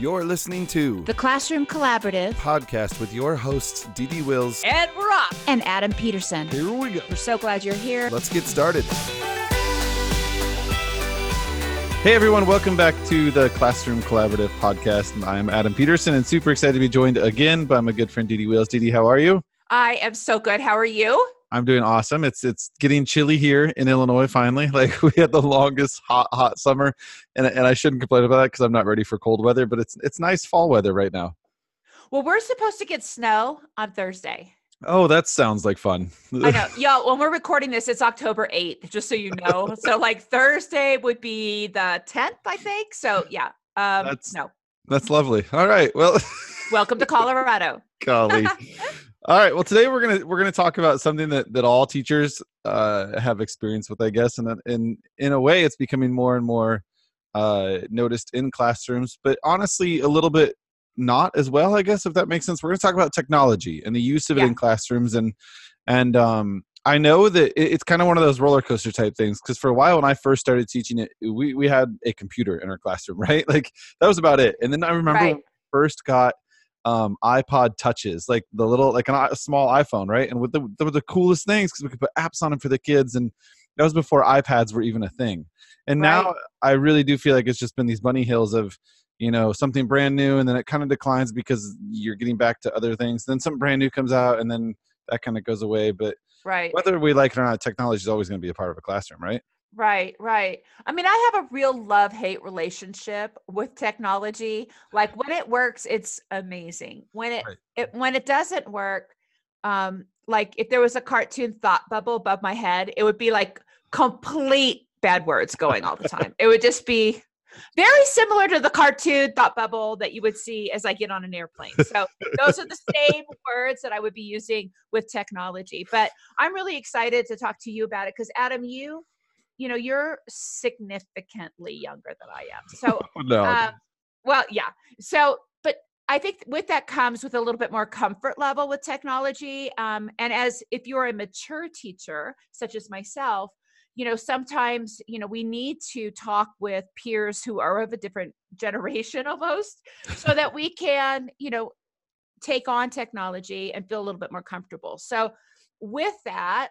You're listening to The Classroom Collaborative podcast with your hosts, Dee Dee Wills. Ed Rock. and Adam Peterson. Here we go. We're so glad you're here. Let's get started. Hey everyone, welcome back to the Classroom Collaborative podcast. I'm Adam Peterson and super excited to be joined again by my good friend Dee Dee Wills. Dee Dee, how are you? I am so good. How are you? I'm doing awesome. It's it's getting chilly here in Illinois finally. Like we had the longest hot hot summer and and I shouldn't complain about that cuz I'm not ready for cold weather, but it's it's nice fall weather right now. Well, we're supposed to get snow on Thursday. Oh, that sounds like fun. I know. Y'all, when we're recording this, it's October 8th, just so you know. so, like, Thursday would be the 10th, I think. So, yeah. Um, That's- no. That's lovely. All right. Well, Welcome to Colorado. golly. All right. Well, today we're gonna we're gonna talk about something that that all teachers uh, have experience with, I guess, and in in a way, it's becoming more and more uh, noticed in classrooms, but honestly, a little bit not as well, I guess, if that makes sense. We're gonna talk about technology and the use of it Yeah. in classrooms, and and um, I know that it's kind of one of those roller coaster type things because for a while when I first started teaching it, we we had a computer in our classroom, right? Like that was about it, and then I remember Right. first got um, iPod touches, like the little, like an, a small iPhone, right? And with the, they were the coolest things because we could put apps on them for the kids. And that was before iPads were even a thing. And now I really do feel like it's just been these bunny hills of, you know, something brand new and then it kind of declines because you're getting back to other things. Then something brand new comes out and then that kind of goes away. But Right. whether we like it or not, technology is always going to be a part of a classroom, right? Right, right. I mean, I have a real love hate relationship with technology. Like when it works, it's amazing. When it, Right. it when it doesn't work, um, like if there was a cartoon thought bubble above my head, it would be like complete bad words going all the time. it would just be very similar to the cartoon thought bubble that you would see as I get on an airplane. So those are the same words that I would be using with technology. But I'm really excited to talk to you about it because Adam, you you know you're significantly younger than i am. So no. um, well yeah. So but i think with that comes with a little bit more comfort level with technology um, and as if you're a mature teacher such as myself you know sometimes you know we need to talk with peers who are of a different generation almost so that we can you know take on technology and feel a little bit more comfortable. So with that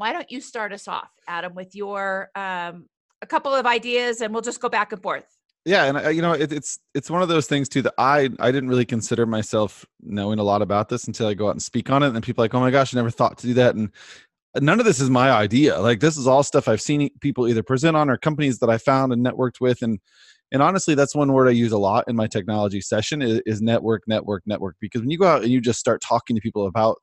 why don't you start us off adam with your um, a couple of ideas and we'll just go back and forth? Yeah and I, you know it, it's it's one of those things too that i i didn't really consider myself knowing a lot about this until i go out and speak on it and people are like oh my gosh i never thought to do that and none of this is my idea. Like this is all stuff i've seen people either present on or companies that i found and networked with and and honestly that's one word i use a lot in my technology session is, is network network network because when you go out and you just start talking to people about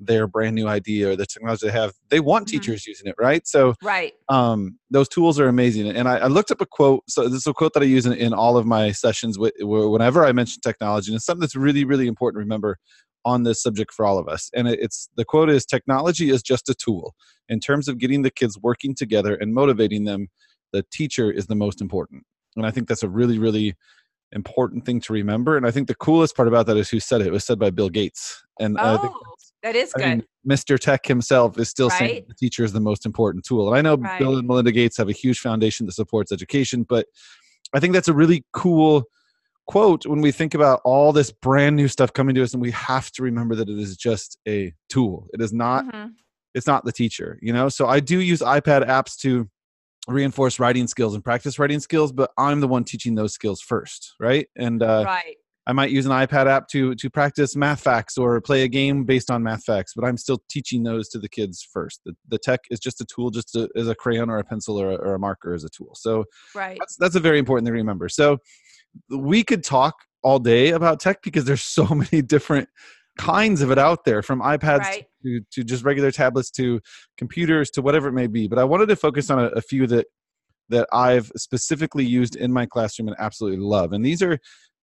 their brand new idea or the technology they have they want Mhm. teachers using it right so right um, those tools are amazing. And I, I looked up a quote. So this is a quote that I use in, in all of my sessions with, whenever I mention technology. And it's something that's really, really important to remember on this subject for all of us. And it, it's the quote is technology is just a tool. In terms of getting the kids working together and motivating them, the teacher is the most important. And I think that's a really, really important thing to remember. And I think the coolest part about that is who said it. It was said by Bill Gates. And I think oh that is I good mean, Mr. Tech himself is still saying the teacher is the most important tool. And I know Bill and Melinda Gates have a huge foundation that supports education, but I think that's a really cool quote when we think about all this brand new stuff coming to us and we have to remember that it is just a tool. It is not Mhm. it's not the teacher, you know? So I do use iPad apps to reinforce writing skills and practice writing skills, but I'm the one teaching those skills first, right? And uh right I might use an iPad app to to practice math facts or play a game based on math facts, but I'm still teaching those to the kids first. The, the tech is just a tool, just a, as a crayon or a pencil or a, or a marker as a tool. So right that's that's a very important thing to remember. So we could talk all day about tech because there's so many different kinds of it out there, from iPads Right. to to just regular tablets to computers to whatever it may be. But I wanted to focus on a, a few that that I've specifically used in my classroom and absolutely love. And these are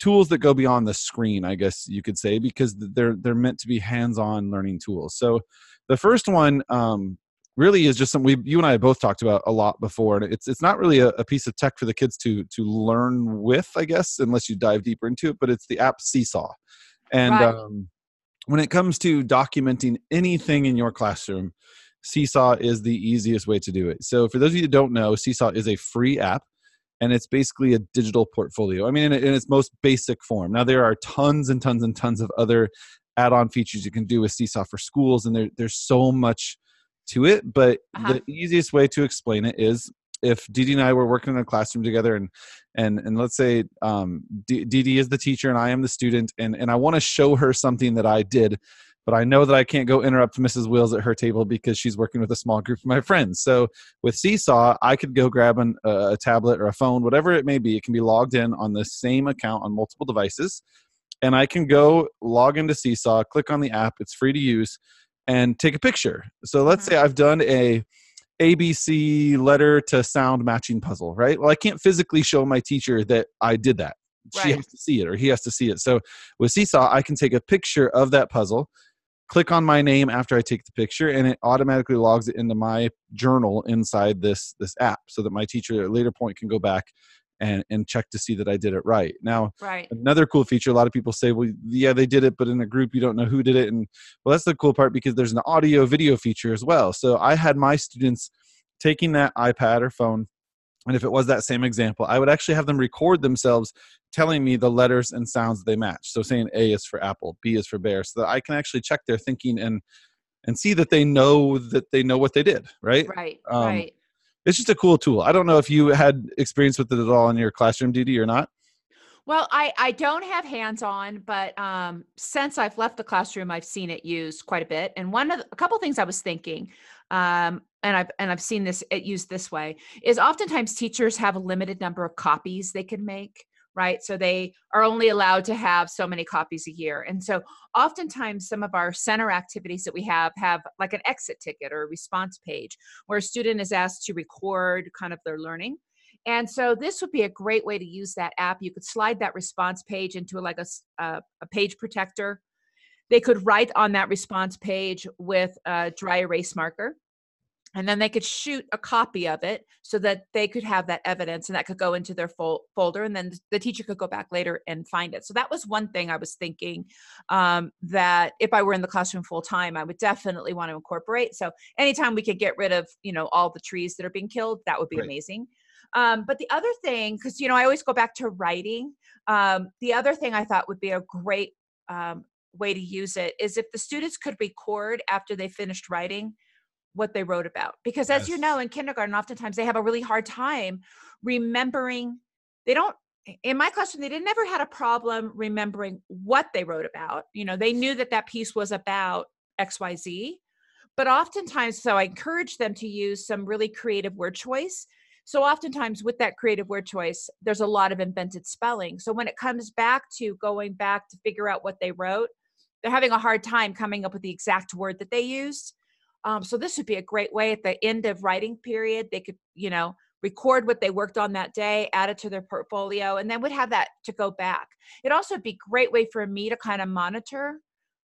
tools that go beyond the screen, I guess you could say, because they're they're meant to be hands-on learning tools. So the first one um, really is just something we you and I have both talked about a lot before, and it's it's not really a, a piece of tech for the kids to to learn with, I guess, unless you dive deeper into it. But it's the app Seesaw, and Right. um, when it comes to documenting anything in your classroom, Seesaw is the easiest way to do it. So, for those of you who don't know, Seesaw is a free app. And it's basically a digital portfolio. I mean, in, in its most basic form. Now there are tons and tons and tons of other add-on features you can do with Seesaw for schools, and there, there's so much to it. But Uh-huh. the easiest way to explain it is if Didi and I were working in a classroom together, and and and let's say um, Didi is the teacher and I am the student, and and I want to show her something that I did. But I know that I can't go interrupt Mrs. Wills at her table because she's working with a small group of my friends. So with Seesaw, I could go grab an, a tablet or a phone, whatever it may be. It can be logged in on the same account on multiple devices. And I can go log into Seesaw, click on the app, it's free to use, and take a picture. So let's say mm-hmm. I've done a ABC letter to sound matching puzzle, right? Well, I can't physically show my teacher that I did that. She Right. has to see it or he has to see it. So with Seesaw, I can take a picture of that puzzle, click on my name after I take the picture, and it automatically logs it into my journal inside this this app so that my teacher at a later point can go back and, and check to see that I did it right. Now, Right. another cool feature a lot of people say well yeah they did it but in a group you don't know who did it and well that's the cool part because there's an audio video feature as well so i had my students taking that ipad or phone and if it was that same example i would actually have them record themselves telling me the letters and sounds they match so saying a is for apple b is for bear so that i can actually check their thinking and and see that they know that they know what they did right Right. Um, right. it's just a cool tool i don't know if you had experience with it at all in your classroom dd or not Well, I I don't have hands on, but um, since I've left the classroom, I've seen it used quite a bit. And one of the, a couple things I was thinking, um, and I've and I've seen this it used this way is oftentimes teachers have a limited number of copies they can make, right? So they are only allowed to have so many copies a year, and so oftentimes some of our center activities that we have have like an exit ticket or a response page where a student is asked to record kind of their learning. And so this would be a great way to use that app. You could slide that response page into like a, s- uh, a page protector. They could write on that response page with a dry erase marker. And then they could shoot a copy of it so that they could have that evidence and that could go into their fol- folder. And then the teacher could go back later and find it. So that was one thing I was thinking um, that if I were in the classroom full time, I would definitely want to incorporate. So anytime we could get rid of, you know, all the trees that are being killed, that would be Right. amazing. Um, but the other thing, because you know, I always go back to writing. Um, the other thing I thought would be a great um, way to use it is if the students could record after they finished writing what they wrote about. Because as you know, in kindergarten, oftentimes they have a really hard time remembering. They don't. In my classroom, they didn't ever had a problem remembering what they wrote about. You know, they knew that that piece was about X, Y, Z. But oftentimes, so I encourage them to use some really creative word choice so oftentimes with that creative word choice, there's a lot of invented spelling. So when it comes back to going back to figure out what they wrote, they're having a hard time coming up with the exact word that they used. Um, so this would be a great way at the end of writing period, they could, you know, record what they worked on that day, add it to their portfolio, and then would have that to go back. It also would be a great way for me to kind of monitor,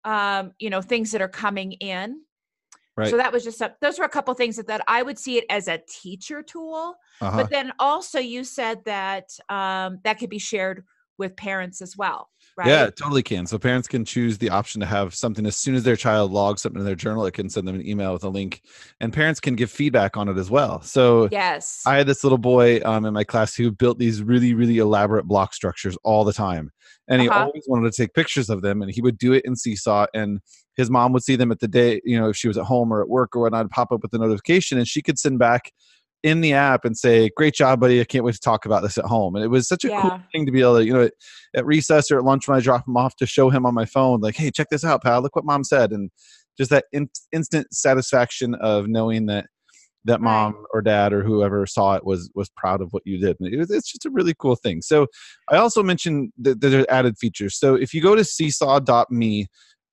um, you know, things that are coming in. Right. So that was just a, those were a couple things that, that I would see it as a teacher tool uh-huh. but then also you said that um, that could be shared with parents as well, right? Yeah, it totally can. So parents can choose the option to have something as soon as their child logs something in their journal, it can send them an email with a link, and parents can give feedback on it as well. So Yes. I had this little boy um, in my class who built these really, really elaborate block structures all the time, and he Uh-huh. always wanted to take pictures of them, and he would do it in Seesaw, and his mom would see them at the day, you know, if she was at home or at work or whatnot, pop up with the notification, and she could send back in the app and say, "Great job, buddy! I can't wait to talk about this at home." And it was such a cool thing to be able to, you know, at recess or at lunch when I drop him off to show him on my phone, like, "Hey, check this out, pal! Look what mom said," and just that in- instant satisfaction of knowing that that Right. mom or dad or whoever saw it was was proud of what you did. And it was, it's just a really cool thing. So I also mentioned that there's added features. So if you go to seesaw.me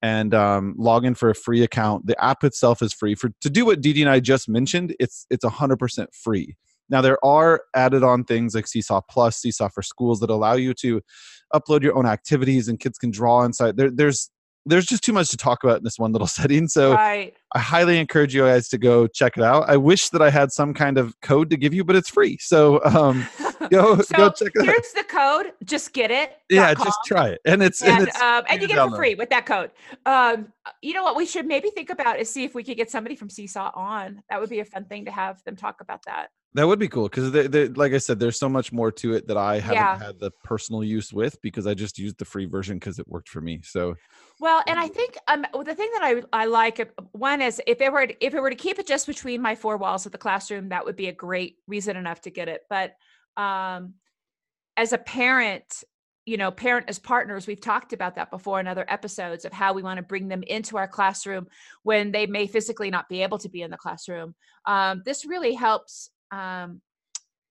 and um, log in for a free account, the app itself is free. For to do what Didi and I just mentioned, it's it's 100% free. Now there are added on things like Seesaw Plus, Seesaw for Schools that allow you to upload your own activities and kids can draw inside. There, there's there's just too much to talk about in this one little setting. So right. I highly encourage you guys to go check it out. I wish that I had some kind of code to give you, but it's free. So um, go so go check it out. here's the code. Just get it. Yeah, dot just try it, and it's and, and, it's um, and you get it for free with that code. Um, you know what we should maybe think about is see if we could get somebody from Seesaw on. That would be a fun thing to have them talk about that. That would be cool because, like I said, there's so much more to it that I haven't Yeah. had the personal use with because I just used the free version because it worked for me. So Well, and I think um, the thing that I I like uh, one is if it were if it were to keep it just between my four walls of the classroom, that would be a great reason enough to get it. But um, as a parent, you know, parent as partners, we've talked about that before in other episodes of how we want to bring them into our classroom when they may physically not be able to be in the classroom. Um, this really helps. Um,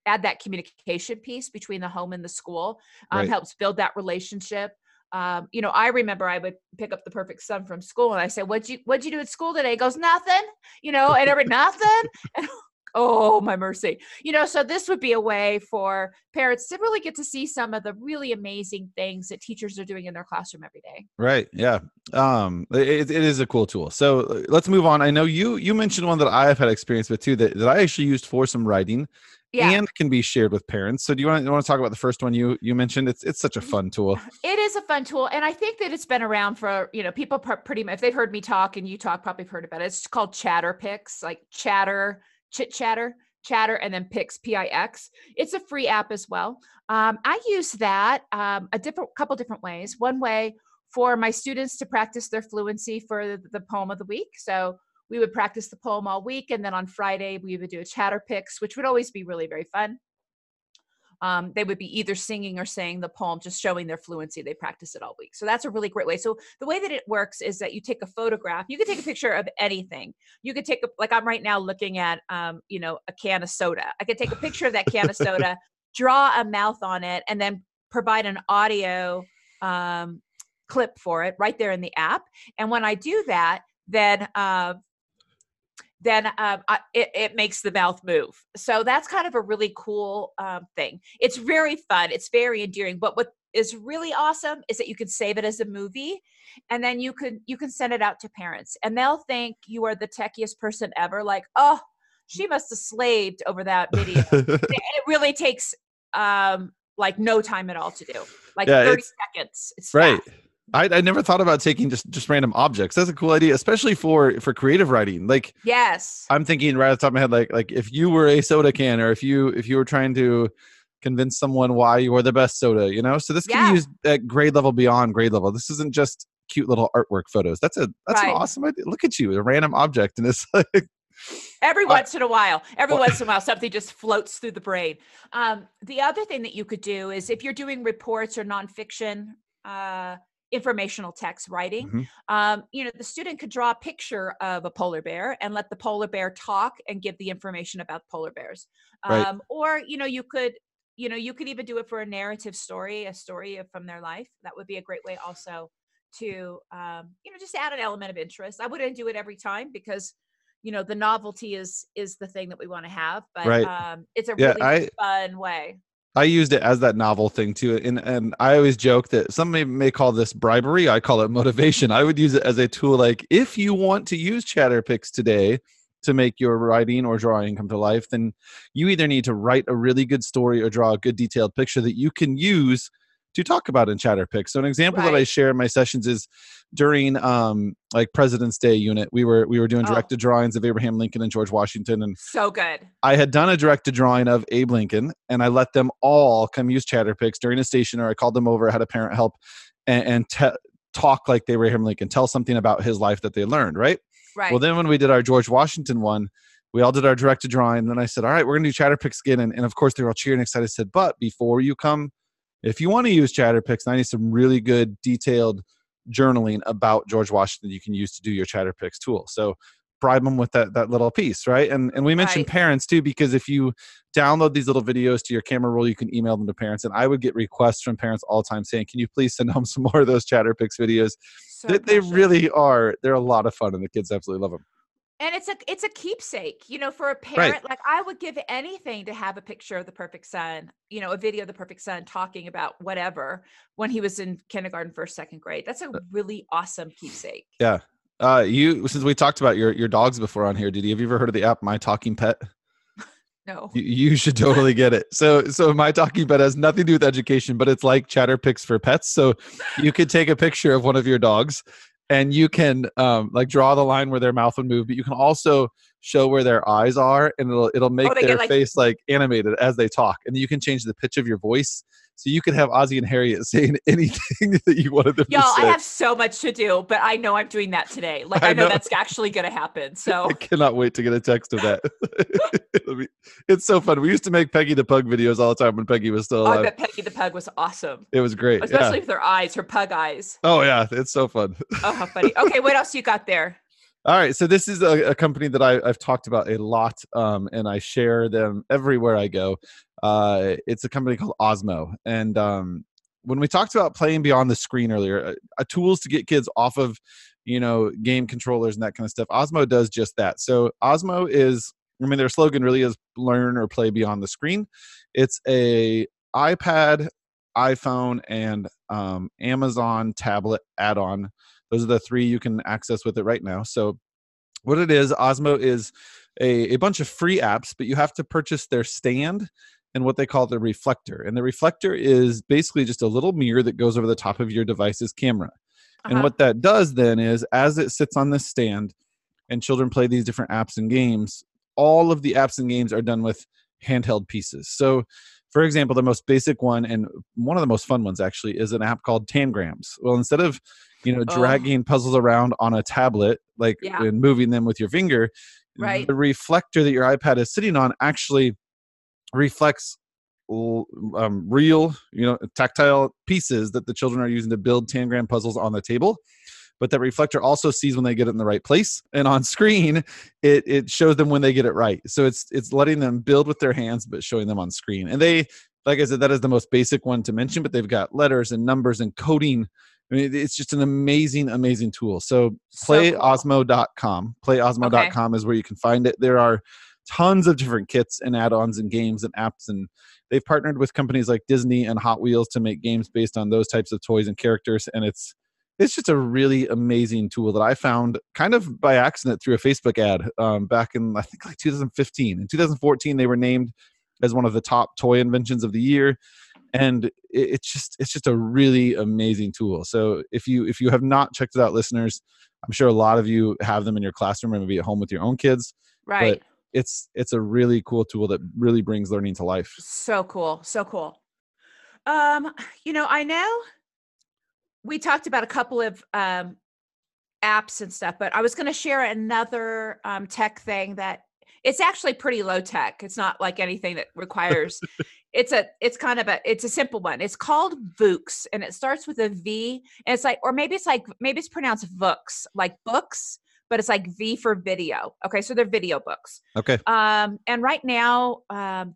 add that communication piece between the home and the school um, Right. helps build that relationship um, you know, I remember I would pick up the perfect son from school and I said, What'd you what'd you do at school today? He goes, Nothing, you know, and every nothing. And, oh my mercy. You know, so this would be a way for parents to really get to see some of the really amazing things that teachers are doing in their classroom every day. Right. Yeah. Um, it, it is a cool tool. So uh, let's move on. I know you you mentioned one that I have had experience with too that, that I actually used for some writing Yeah. and can be shared with parents. So do you want to want to talk about the first one you you mentioned? It's it's such a fun tool. It is a fun tool, and I think that it's been around for you know people pretty much. If they've heard me talk and you talk, probably have heard about it. It's called ChatterPix, like Chatter, Chit Chatter, Chatter, and then Pix, P I X. It's a free app as well. Um, I use that um, a different couple different ways. One way for my students to practice their fluency for the, the poem of the week. So we would practice the poem all week, and then on Friday we would do a ChatterPix, which would always be really very fun um, they would be either singing or saying the poem, just showing their fluency. They practice it all week. So that's a really great way. So the way that it works is that you take a photograph. You could take a picture of anything. You could take a, like I'm right now looking at, um, you know, a can of soda. I could take a picture of that can of soda, draw a mouth on it, and then provide an audio um, clip for it right there in the app. And when I do that, then uh, then um, I, it, it makes the mouth move. So that's kind of a really cool um, thing. It's very fun. It's very endearing. But what is really awesome is that you can save it as a movie, and then you can you can send it out to parents, and they'll think you are the techiest person ever. Like, oh, she must have slaved over that video. it it really takes um, like no time at all to do, like Yeah, thirty seconds. It's right. fast. I, I never thought about taking just just random objects. That's a cool idea, especially for for creative writing. Like Yes. I'm thinking right off the top of my head, like like if you were a soda can, or if you if you were trying to convince someone why you are the best soda, you know. So this can Yeah. be used at grade level beyond grade level. This isn't just cute little artwork photos. That's a that's Right. an awesome idea. Look at you, a random object, and it's like Every once in a while, every once in a while, something just floats through the brain. Um, the other thing that you could do is if you're doing reports or nonfiction, uh, informational text writing, Mhm. um, you know, the student could draw a picture of a polar bear and let the polar bear talk and give the information about polar bears. Right. Um, or, you know, you could, you know, you could even do it for a narrative story, a story from their life. That would be a great way also to, um, you know, just add an element of interest. I wouldn't do it every time because you know the novelty is is the thing that we want to have but Right. um it's a Yeah, really I- fun way I used it as that novel thing too, and and I always joke that some may, may call this bribery. I call it motivation. I would use it as a tool, like if you want to use ChatterPix today to make your writing or drawing come to life, then you either need to write a really good story or draw a good detailed picture that you can use to talk about in ChatterPix. So an example that I share in my sessions is during um like President's Day unit, we were we were doing Oh. directed drawings of Abraham Lincoln and George Washington, and so good I had done a directed drawing of Abe Lincoln, and I let them all come use ChatterPix during a station, or I called them over, I had a parent help, and, and te- talk like they were Abraham Lincoln, tell something about his life that they learned, right? right Well, then when we did our George Washington one, we all did our directed drawing. And then I said, all right, we're going to do ChatterPix again. And, and of course, they were all cheering excited. I said, but before you come, if you want to use ChatterPix, I need some really good detailed journaling about George Washington you can use to do your ChatterPix tool. So bribe them with that, that little piece, right? And, and we mentioned Right. parents too, because if you download these little videos to your camera roll, you can email them to parents. And I would get requests from parents all the time saying, can you please send home some more of those ChatterPix videos? so they, they really are. They're a lot of fun and the kids absolutely love them. And it's a it's a keepsake you know for a parent like i would give anything to have a picture of the perfect son you know a video of the perfect son talking about whatever when he was in kindergarten first second grade that's a really awesome keepsake Yeah. Uh, you since we talked about your your dogs before on here, did you have you ever heard of the app My Talking Pet? no You, you should totally get it. So so My Talking Pet has nothing to do with education, but it's like ChatterPix for pets. So you could take a picture of one of your dogs, and you can um, like draw the line where their mouth would move, but you can also show where their eyes are and it'll it'll oh, make Oh, their like- face like animated as they talk and you can change the pitch of your voice so you can have ozzy and harriet saying anything that you wanted them Y'all, to I have so much to do, but I know I'm doing that today. Like I I know, know. that's actually going to happen. So I cannot wait to get a text of that. Be- it's so fun. We used to make Peggy the Pug videos all the time when Peggy was still oh, I bet Peggy the Pug was awesome, It was great. yeah. especially with her eyes, her pug eyes. Oh yeah, it's so fun. Oh, how funny. Okay, what else you got there? All right, so this is a, a company that I, I've talked about a lot, um, and I share them everywhere I go. Uh, it's a company called Osmo, and um, when we talked about playing beyond the screen earlier, uh, uh, tools to get kids off of, you know, game controllers and that kind of stuff, Osmo does just that. So Osmo is, I mean, their slogan really is "Learn or play beyond the screen." It's a iPad, iPhone, and um, Amazon tablet add-on those are the three you can access with it right now. So, what it is, Osmo is a, a bunch of free apps, but you have to purchase their stand and what they call the reflector. And the reflector is basically just a little mirror that goes over the top of your device's camera. And Uh-huh. what that does then is, as it sits on this stand and children play these different apps and games, all of the apps and games are done with handheld pieces. So, for example, the most basic one and one of the most fun ones actually is an app called Tangrams. Well, instead of you know Oh. dragging puzzles around on a tablet like Yeah. and moving them with your finger, Right. the reflector that your iPad is sitting on actually reflects um, real, you know, tactile pieces that the children are using to build tangram puzzles on the table. But that reflector also sees when they get it in the right place, and on screen, it it shows them when they get it right. So it's it's letting them build with their hands, but showing them on screen. And they, like I said, that is the most basic one to mention. But they've got letters and numbers and coding. I mean, it's just an amazing, amazing tool. So So cool. playosmo.com. Playosmo.com is where you can find it. There are tons of different kits and add-ons and games and apps and they've partnered with companies like Disney and Hot Wheels to make games based on those types of toys and characters and it's it's just a really amazing tool that I found kind of by accident through a Facebook ad um, back in I think like 2015. In 2014 they were named as one of the top toy inventions of the year and it, it's just it's just a really amazing tool. So if you if you have not checked it out listeners, I'm sure a lot of you have them in your classroom or maybe at home with your own kids Right. it's it's a really cool tool that really brings learning to life. So cool. So cool. Um, you know, I know we talked about a couple of um apps and stuff, but I was going to share another um tech thing that it's actually pretty low tech. It's not like anything that requires it's a it's kind of a it's a simple one. It's called Vooks and it starts with a V and it's like or maybe it's like maybe it's pronounced Vooks, like books, but it's like V for video. Okay, so they're video books. Okay. Um, and right now, um,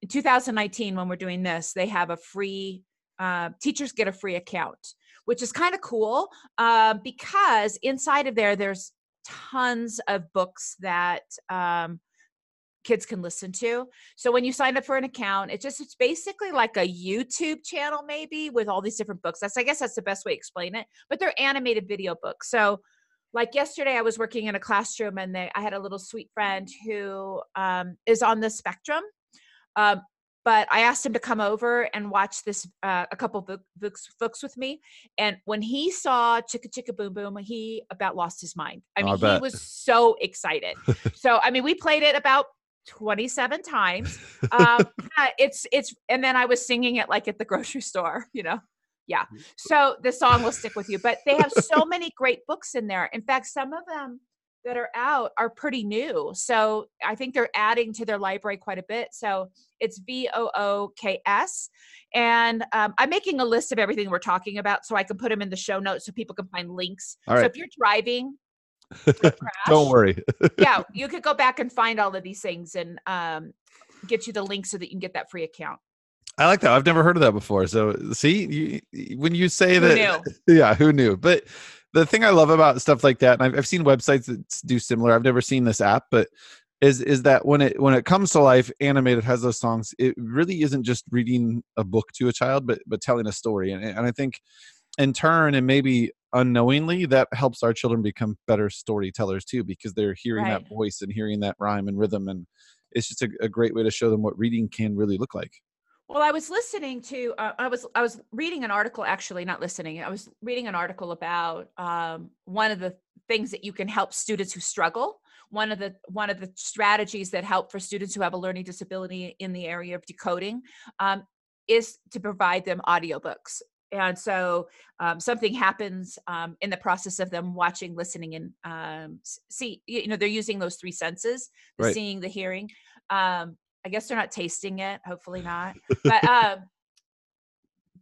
in 2019, when we're doing this, they have a free, uh, teachers get a free account, which is kind of cool uh, because inside of there, there's tons of books that um, kids can listen to. So when you sign up for an account, it's just it's basically like a YouTube channel maybe with all these different books. That's I guess that's the best way to explain it. But they're animated video books. So like yesterday I was working in a classroom and they I had a little sweet friend who um, is on the spectrum. Um, but I asked him to come over and watch this uh, a couple book, books books with me. And when he saw Chicka Chicka Boom Boom, he about lost his mind. I Oh, I mean, he was so excited. so I mean, we played it about 27 times. Um, it's it's and then I was singing it like at the grocery store, you know. Yeah. So the song will stick with you. But they have so many great books in there. In fact, some of them that are out are pretty new. So I think they're adding to their library quite a bit. So it's V O O K S. And um, I'm making a list of everything we're talking about so I can put them in the show notes so people can find links. All So if you're driving, Don't worry. yeah, you could go back and find all of these things and um, get you the link so that you can get that free account. I like that. I've never heard of that before. So see, you, when you say Who that, yeah, who knew? But the thing I love about stuff like that, and I've, I've seen websites that do similar. I've never seen this app, but is is that when it when it comes to life, animated has those songs. It really isn't just reading a book to a child, but but telling a story. And and I think in turn and maybe unknowingly that helps our children become better storytellers too because they're hearing that voice and hearing that rhyme and rhythm and it's just a, a great way to show them what reading can really look like Well, I was listening to uh, I was I was reading an article actually, not listening. I was reading an article about um, one of the things that you can help students who struggle one of the one of the strategies that help for students who have a learning disability in the area of decoding um, is to provide them audiobooks and so um, something happens um, in the process of them watching listening and um, see you know they're using those three senses the Right. seeing the hearing. Um, i guess they're not tasting it hopefully not. But um,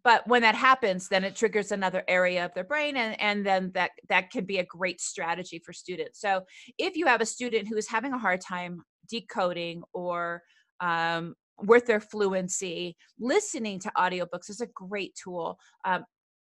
but when that happens then it triggers another area of their brain and, and then that that can be a great strategy for students. So if you have a student who is having a hard time decoding or um, with their fluency listening to audiobooks is a great tool um,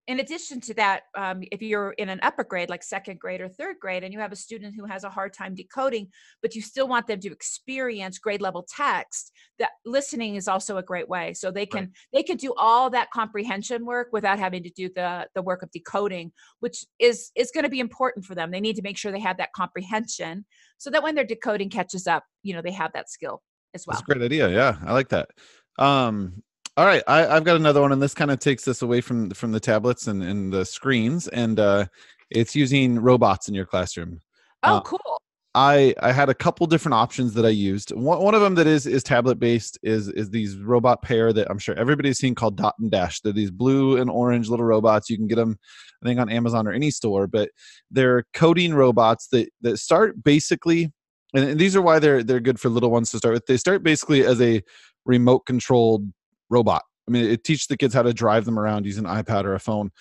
in addition to that um, if you're in an upper grade like second grade or third grade and you have a student who has a hard time decoding but you still want them to experience grade level text that listening is also a great way. So they can they can do all that comprehension work without having to do the the work of decoding which is is going to be important for them. They need to make sure they have that comprehension so that when their decoding catches up you know they have that skill as well That's a great idea. Yeah, I like that. Um, all right, I, I've got another one, and this kind of takes this away from from the tablets and, and the screens, and uh, it's using robots in your classroom. oh uh, cool I I had a couple different options that I used. One, one of them that is is tablet based is is these robot pair that I'm sure everybody's seen called Dot and Dash. They're these blue and orange little robots. You can get them, I think, on Amazon or any store. But they're coding robots that that start basically, and, and these are why they're they're good for little ones to start with. They start basically as a remote controlled robot. I mean, it teaches the kids how to drive them around using an iPad or a phone.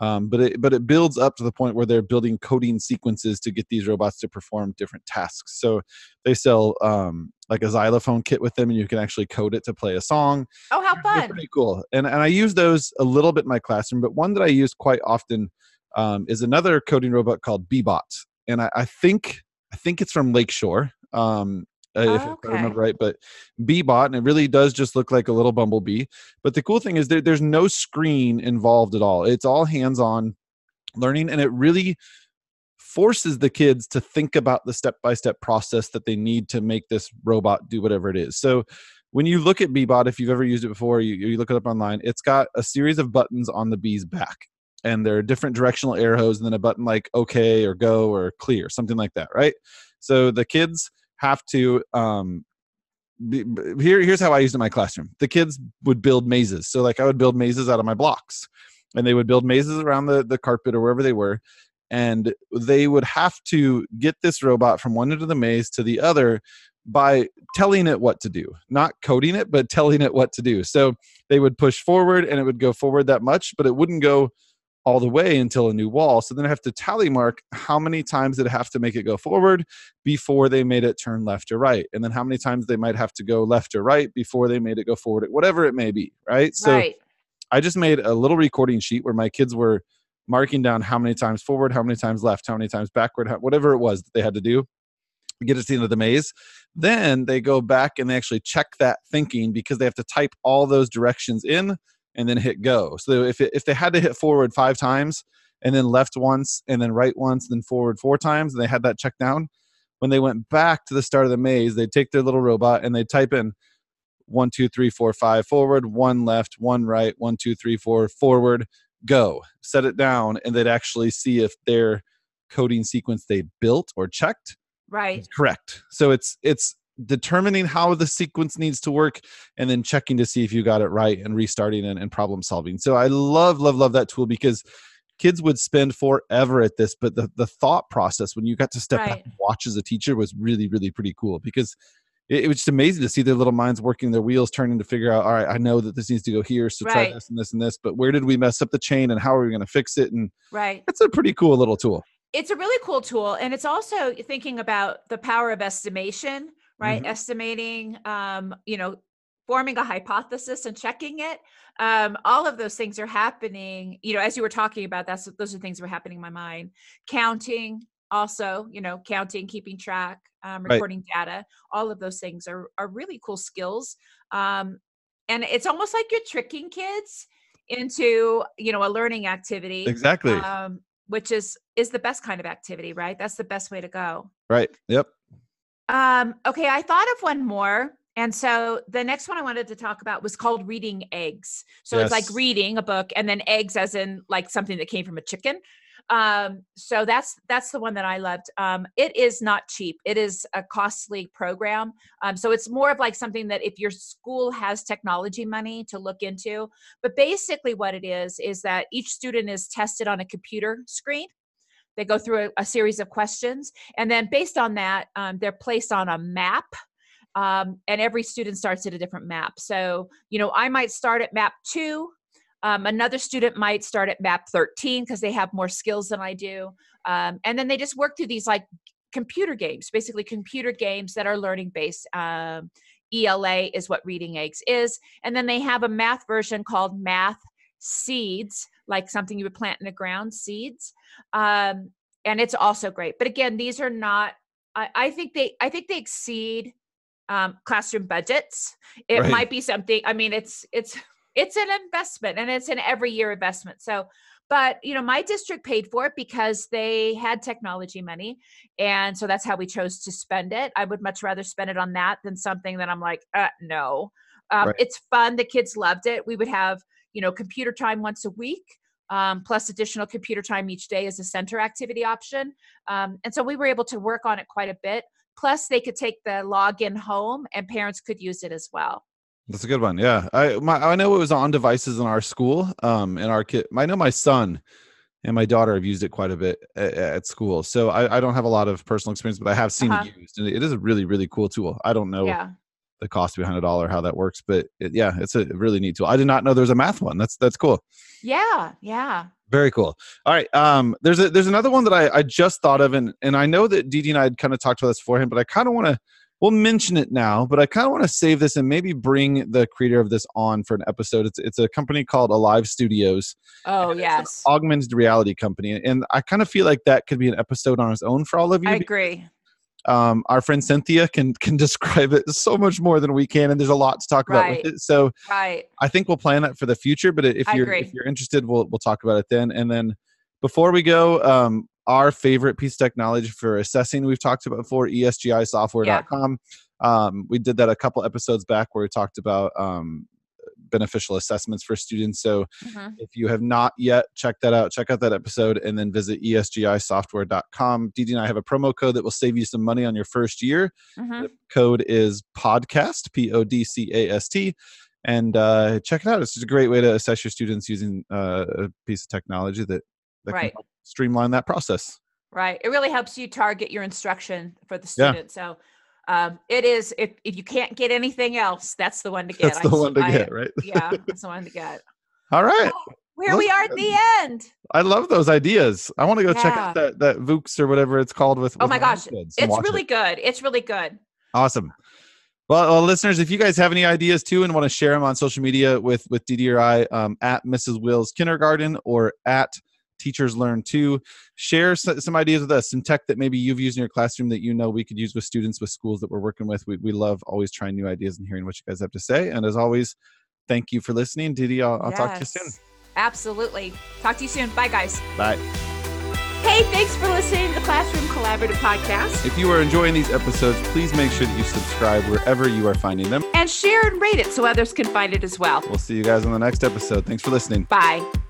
Um, but it but it builds up to the point where they're building coding sequences to get these robots to perform different tasks. So they sell um, like a xylophone kit with them, and you can actually code it to play a song. oh how They're fun pretty cool. And and I use those a little bit in my classroom, but one that I use quite often um, is another coding robot called Bee-Bot, and I, I think I think it's from Lakeshore. Um, uh, if, if I remember right, but Bee-Bot, and it really does just look like a little bumblebee. But the cool thing is there, there's no screen involved at all. It's all hands-on learning, and it really forces the kids to think about the step-by-step process that they need to make this robot do whatever it is. So when you look at Bee-Bot, if you've ever used it before, you, you look it up online, it's got a series of buttons on the bee's back. And there are different directional arrows, and then a button like OK or go or clear, something like that, right? So the kids have to. Um, be, here, here's how I used it in my classroom. The kids would build mazes. So, like, I would build mazes out of my blocks, and they would build mazes around the, the carpet or wherever they were. And they would have to get this robot from one end of the maze to the other by telling it what to do, not coding it, but telling it what to do. So they would push forward and it would go forward that much, but it wouldn't go all the way until a new wall. So then I have to tally mark how many times it have to make it go forward before they made it turn left or right. And then how many times they might have to go left or right before they made it go forward, whatever it may be. Right. So right I just made a little recording sheet where my kids were marking down how many times forward, how many times left, how many times backward, how, whatever it was that they had to do to get us to the end of the maze. Then they go back and they actually check that thinking because they have to type all those directions in and then hit go. So if it, if they had to hit forward five times and then left once and then right once, and then forward four times, and they had that checked down, when they went back to the start of the maze, they'd take their little robot and they'd type in one, two, three, four, five forward, one left, one right, one, two, three, four forward, go. Set it down, and they'd actually see if their coding sequence they built or checked right correct. So it's it's determining how the sequence needs to work and then checking to see if you got it right and restarting and, and problem solving. So I love, love, love that tool because kids would spend forever at this, but the, the thought process when you got to step back and watch as a teacher was really, really pretty cool because it, it was just amazing to see their little minds working their wheels turning to figure out, all right, I know that this needs to go here, so try this and this and this, but where did we mess up the chain and how are we going to fix it? And right it's a pretty cool little tool. it's a really cool tool and it's also thinking about the power of estimation right Mhm. estimating um, you know forming a hypothesis and checking it um, all of those things are happening you know as you were talking about that's those are things that were happening in my mind counting also you know counting keeping track um, Right. recording data all of those things are, are really cool skills um, and it's almost like you're tricking kids into you know a learning activity Exactly. um, which is is the best kind of activity right that's the best way to go right. Yep. Um, okay i thought of one more and so the next one i wanted to talk about was called reading eggs so it's like reading a book and then eggs as in like something that came from a chicken Um, so that's that's the one that I loved. Um, it is not cheap. It is a costly program. Um, so it's more of like something that if your school has technology money to look into. But basically, what it is is that each student is tested on a computer screen. They go through a, a series of questions, and then based on that, um, they're placed on a map um, and every student starts at a different map. So, you know, I might start at map two. Um, another student might start at map 13 because they have more skills than I do. Um, and then they just work through these like computer games, basically computer games that are learning based. Um, ELA is what Reading Eggs is. And then they have a math version called Math Seeds, like something you would plant in the ground, seeds. Um, and it's also great. But again, these are not. I, I think they. I think they exceed um, classroom budgets. It Right. might be something. I mean, it's it's it's an investment, and it's an every year investment. So, but you know, my district paid for it because they had technology money, and so that's how we chose to spend it. I would much rather spend it on that than something that I'm like, uh, no. Um, Right. It's fun. The kids loved it. We would have you know computer time once a week. Um, plus additional computer time each day as a center activity option. Um, and so we were able to work on it quite a bit. Plus, they could take the login home and parents could use it as well. That's a good one. Yeah, I my I know it was on devices in our school. Um, and our kid, I know my son and my daughter have used it quite a bit at, at school. So I, I don't have a lot of personal experience, but I have seen Uh-huh. it used, and it is a really really cool tool. I don't know Yeah. The cost behind a dollar, how that works, but it, yeah, it's a really neat tool. I did not know there's a math one. That's that's cool. Yeah. Yeah. Very cool. All right. Um, there's a there's another one that I, I just thought of, and and I know that Dee and I had kind of talked about this beforehand, but I kind of want to we'll mention it now, but I kind of want to save this and maybe bring the creator of this on for an episode. It's it's a company called Alive Studios, Oh, And it's an yes. augmented reality company, and I kind of feel like that could be an episode on its own for all of you. I agree. Um, our friend Cynthia can can describe it so much more than we can, and there's a lot to talk about Right. with it. So Right. I think we'll plan that for the future. But if I you're agree. if you're interested, we'll we'll talk about it then. And then before we go, um, our favorite piece of technology for assessing we've talked about before, E esgisoftware.com. Um, we did that a couple episodes back where we talked about um, beneficial assessments for students. So Mhm. if you have not yet checked that out, check out that episode and then visit esgisoftware.com. Didi and I have a promo code that will save you some money on your first year. Mhm. The code is podcast, P O D C A S T. And uh, check it out. It's just a great way to assess your students using uh, a piece of technology that, that Right. can streamline that process. Right. It really helps you target your instruction for the Yeah. student. So um, it is, if, if you can't get anything else, that's the one to get. That's I the s- one to I- get, right? yeah, that's the one to get. All right. Here we are at the end. I love those ideas. I want to go check out that, that Vooks or whatever it's called with. Oh with my gosh, It's watch it. really good. It's really good. Awesome. Well, well, listeners, if you guys have any ideas too and want to share them on social media with with Didi or I, um, at Mrs. Will's Kindergarten or at Teachers Learn Too, share some ideas with us, some tech that maybe you've used in your classroom that you know we could use with students with schools that we're working with. We we love always trying new ideas and hearing what you guys have to say. And as always, thank you for listening, Didi. I'll, I'll talk to you soon. Absolutely. Talk to you soon. Bye, guys. Bye. Hey, thanks for listening to the Classroom Collaborative Podcast. If you are enjoying these episodes, please make sure that you subscribe wherever you are finding them. And share and rate it so others can find it as well. We'll see you guys on the next episode. Thanks for listening. Bye.